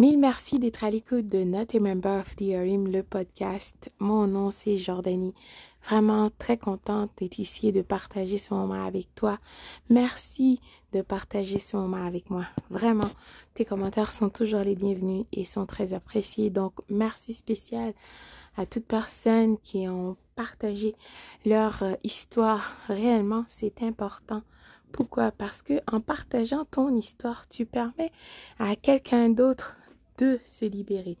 Mille merci d'être à l'écoute de Not a Member of the Harim, le podcast. Mon nom, c'est Jordanie. Vraiment très contente d'être ici et de partager ce moment avec toi. Merci de partager ce moment avec moi. Vraiment, tes commentaires sont toujours les bienvenus et sont très appréciés. Donc, merci spécial à toutes personnes qui ont partagé leur euh, histoire. Réellement, c'est important. Pourquoi? Parce que en partageant ton histoire, tu permets à quelqu'un d'autre se libérer.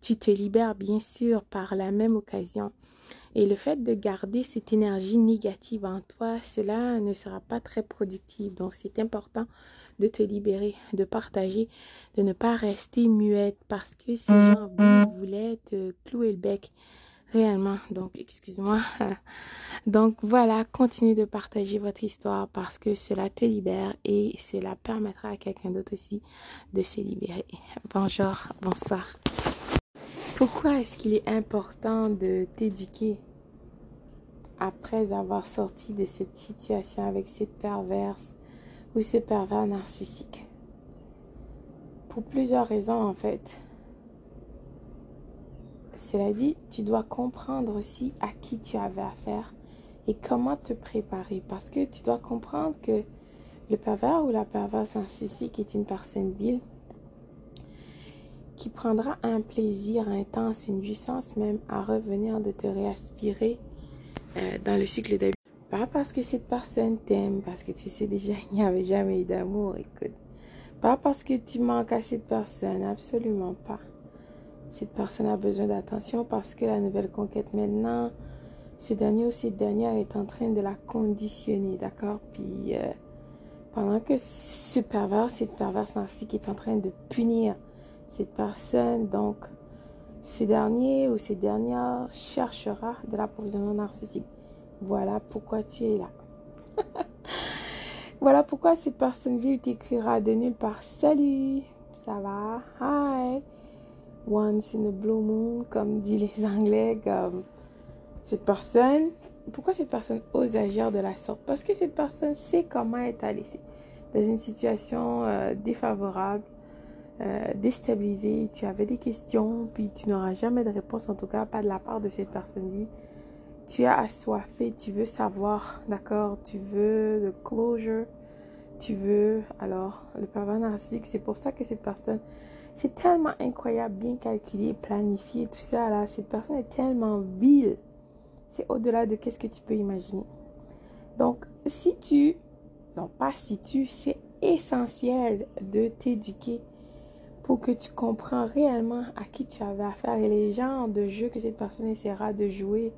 Tu te libères bien sûr par la même occasion. Et le fait de garder cette énergie négative en toi, cela ne sera pas très productif. Donc c'est important de te libérer, de partager, de ne pas rester muette parce que ces gens voulaient te clouer le bec réellement. Donc, excuse-moi. Donc, voilà, continuez de partager votre histoire parce que cela te libère et cela permettra à quelqu'un d'autre aussi de se libérer. Bonjour, bonsoir. Pourquoi est-ce qu'il est important de t'éduquer après avoir sorti de cette situation avec cette perverse ou ce pervers narcissique? Pour plusieurs raisons en fait. Cela dit, tu dois comprendre aussi à qui tu avais affaire et comment te préparer. Parce que tu dois comprendre que le pervers ou la perverse narcissique est une personne vile qui prendra un plaisir intense, une jouissance même à revenir de te réaspirer euh, dans le cycle de Pas parce que cette personne t'aime, parce que tu sais déjà qu'il n'y avait jamais eu d'amour, écoute. Pas parce que tu manques à cette personne, absolument pas cette personne a besoin d'attention parce que la nouvelle conquête maintenant, ce dernier ou cette dernière est en train de la conditionner, d'accord? Puis euh, pendant que ce pervers, cette perverse narcissique est en train de punir cette personne, donc ce dernier ou cette dernière cherchera de l'approvisionnement narcissique. Voilà pourquoi tu es là. voilà pourquoi cette personne ville t'écrira de nulle part. Salut, ça va? Hi once in a blue moon, comme disent les Anglais, comme cette personne. Pourquoi cette personne ose agir de la sorte? Parce que cette personne sait comment être laissée dans une situation euh, défavorable, euh, déstabilisée. Tu avais des questions, puis tu n'auras jamais de réponse, en tout cas pas de la part de cette personne-là. Tu as assoiffé, tu veux savoir, d'accord? Tu veux le closure, tu veux. Alors, le pervers narcissique, c'est pour ça que cette personne c'est tellement incroyable, bien calculé, planifié, tout ça. Là, cette personne est tellement vile. C'est au-delà de ce que tu peux imaginer. Donc, si tu, non pas si tu, c'est essentiel de t'éduquer pour que tu comprends réellement à qui tu avais affaire et les genres de jeux que cette personne essaiera de jouer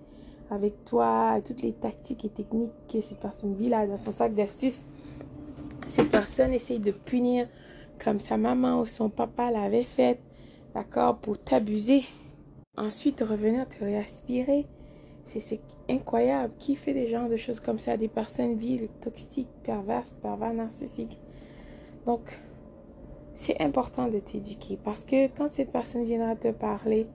avec toi, toutes les tactiques et techniques que cette personne vit là dans son sac d'astuces. Cette personne essaye de punir comme sa maman ou son papa l'avait fait, d'accord, pour t'abuser. Ensuite, revenir te réaspirer. C'est incroyable. Qui fait des genres de choses comme ça? Des personnes viles, toxiques, perverses, pervers, narcissiques. Donc, c'est important de t'éduquer parce que quand cette personne viendra te parler,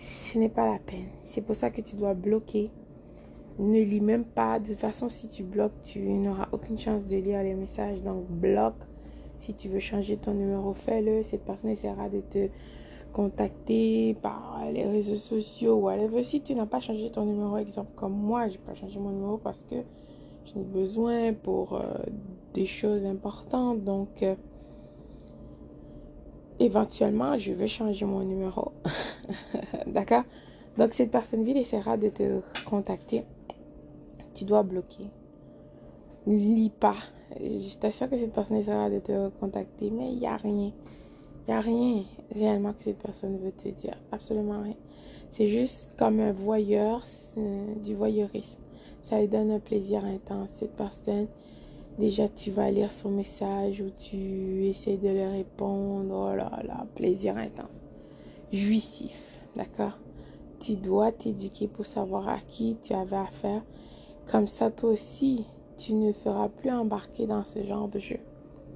ce n'est pas la peine. C'est pour ça que tu dois bloquer. Ne lis même pas. De toute façon, si tu bloques, tu n'auras aucune chance de lire les messages. Donc, bloque. Si tu veux changer ton numéro, fais-le. Cette personne essaiera de te contacter par les réseaux sociaux ou whatever. Si tu n'as pas changé ton numéro, exemple comme moi, j'ai pas changé mon numéro parce que j'en ai besoin pour euh, des choses importantes. Donc, euh, éventuellement, je vais changer mon numéro. D'accord? Donc, cette personne ville essaiera de te contacter. Tu dois bloquer. Lis pas je t'assure que cette personne essaiera de te contacter, mais il n'y a rien. Il n'y a rien réellement que cette personne veut te dire. Absolument rien. C'est juste comme un voyeur, du voyeurisme. Ça lui donne un plaisir intense. Cette personne, déjà, tu vas lire son message ou tu essaies de lui répondre. Oh là là, plaisir intense. Jouissif, d'accord? Tu dois t'éduquer pour savoir à qui tu avais affaire. Comme ça, toi aussi, tu ne feras plus embarquer dans ce genre de jeu.